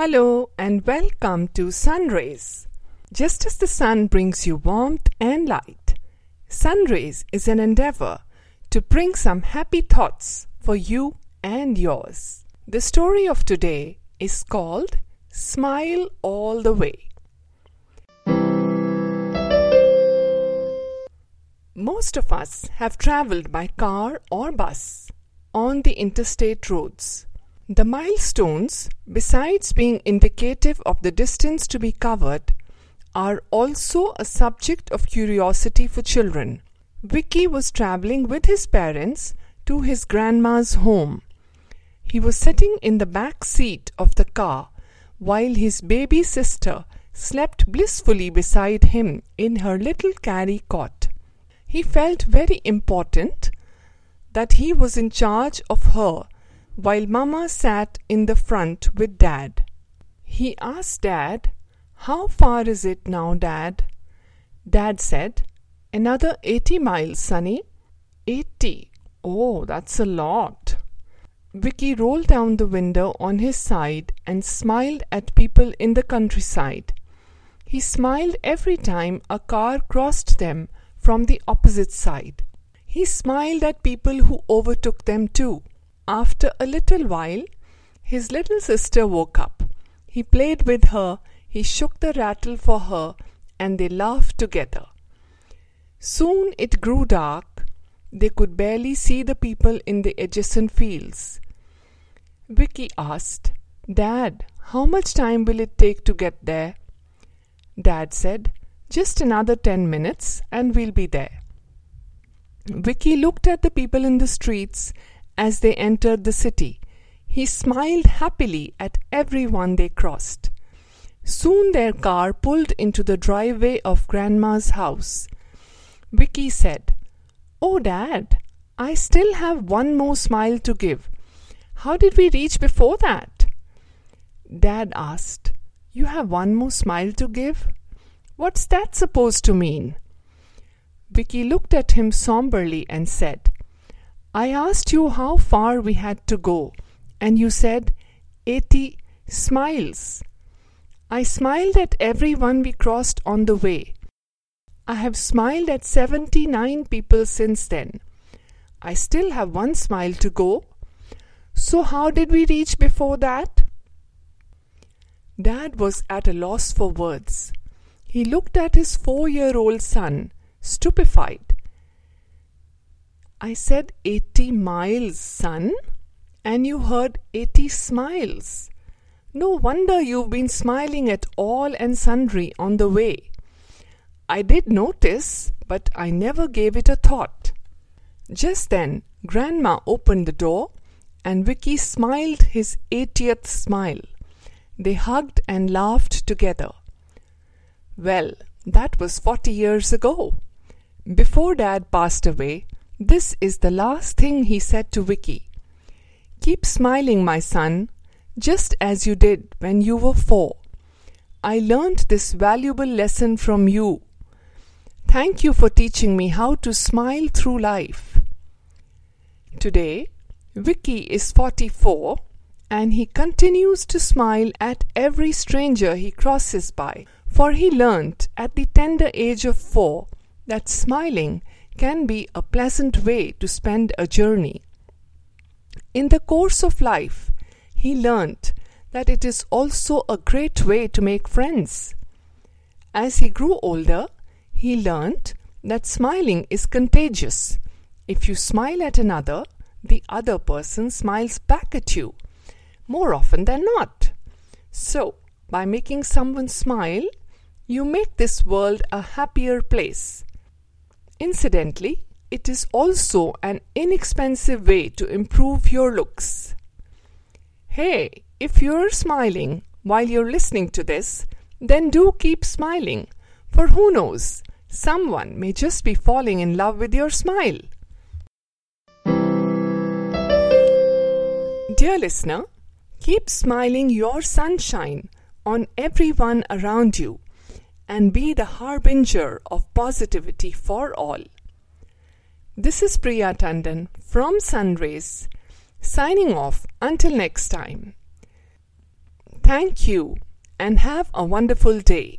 Hello and welcome to Sunrays. Just as the sun brings you warmth and light, Sunrays is an endeavor to bring some happy thoughts for you and yours. The story of today is called Smile All the Way. Most of us have traveled by car or bus on the interstate roads. The milestones, besides being indicative of the distance to be covered, are also a subject of curiosity for children. Vicky was traveling with his parents to his grandma's home. He was sitting in the back seat of the car while his baby sister slept blissfully beside him in her little carry cot. He felt very important that he was in charge of her while Mama sat in the front with Dad. He asked Dad, How far is it now, Dad? Dad said, Another 80 miles, Sonny. 80. Oh, that's a lot. Vicky rolled down the window on his side and smiled at people in the countryside. He smiled every time a car crossed them from the opposite side. He smiled at people who overtook them too. After a little while, his little sister woke up. He played with her, he shook the rattle for her, and they laughed together. Soon it grew dark. They could barely see the people in the adjacent fields. Vicky asked, Dad, how much time will it take to get there? Dad said, Just another ten minutes and we'll be there. Vicky looked at the people in the streets as they entered the city. He smiled happily at everyone they crossed. Soon their car pulled into the driveway of Grandma's house. Vicky said, Oh, Dad, I still have one more smile to give. How did we reach before that? Dad asked, You have one more smile to give? What's that supposed to mean? Vicky looked at him somberly and said, I asked you how far we had to go, and you said 80 smiles. I smiled at everyone we crossed on the way. I have smiled at 79 people since then. I still have one smile to go. So, how did we reach before that? Dad was at a loss for words. He looked at his four year old son, stupefied. I said 80 miles, son, and you heard 80 smiles. No wonder you've been smiling at all and sundry on the way. I did notice, but I never gave it a thought. Just then, Grandma opened the door, and Vicky smiled his 80th smile. They hugged and laughed together. Well, that was 40 years ago. Before Dad passed away, this is the last thing he said to Vicky. Keep smiling, my son, just as you did when you were four. I learned this valuable lesson from you. Thank you for teaching me how to smile through life. Today, Vicky is 44 and he continues to smile at every stranger he crosses by, for he learnt at the tender age of four that smiling can be a pleasant way to spend a journey. In the course of life, he learnt that it is also a great way to make friends. As he grew older, he learnt that smiling is contagious. If you smile at another, the other person smiles back at you, more often than not. So, by making someone smile, you make this world a happier place. Incidentally, it is also an inexpensive way to improve your looks. Hey, if you're smiling while you're listening to this, then do keep smiling, for who knows, someone may just be falling in love with your smile. Dear listener, keep smiling your sunshine on everyone around you and be the harbinger of positivity for all. This is Priya Tandon from Sunrays, signing off until next time. Thank you and have a wonderful day.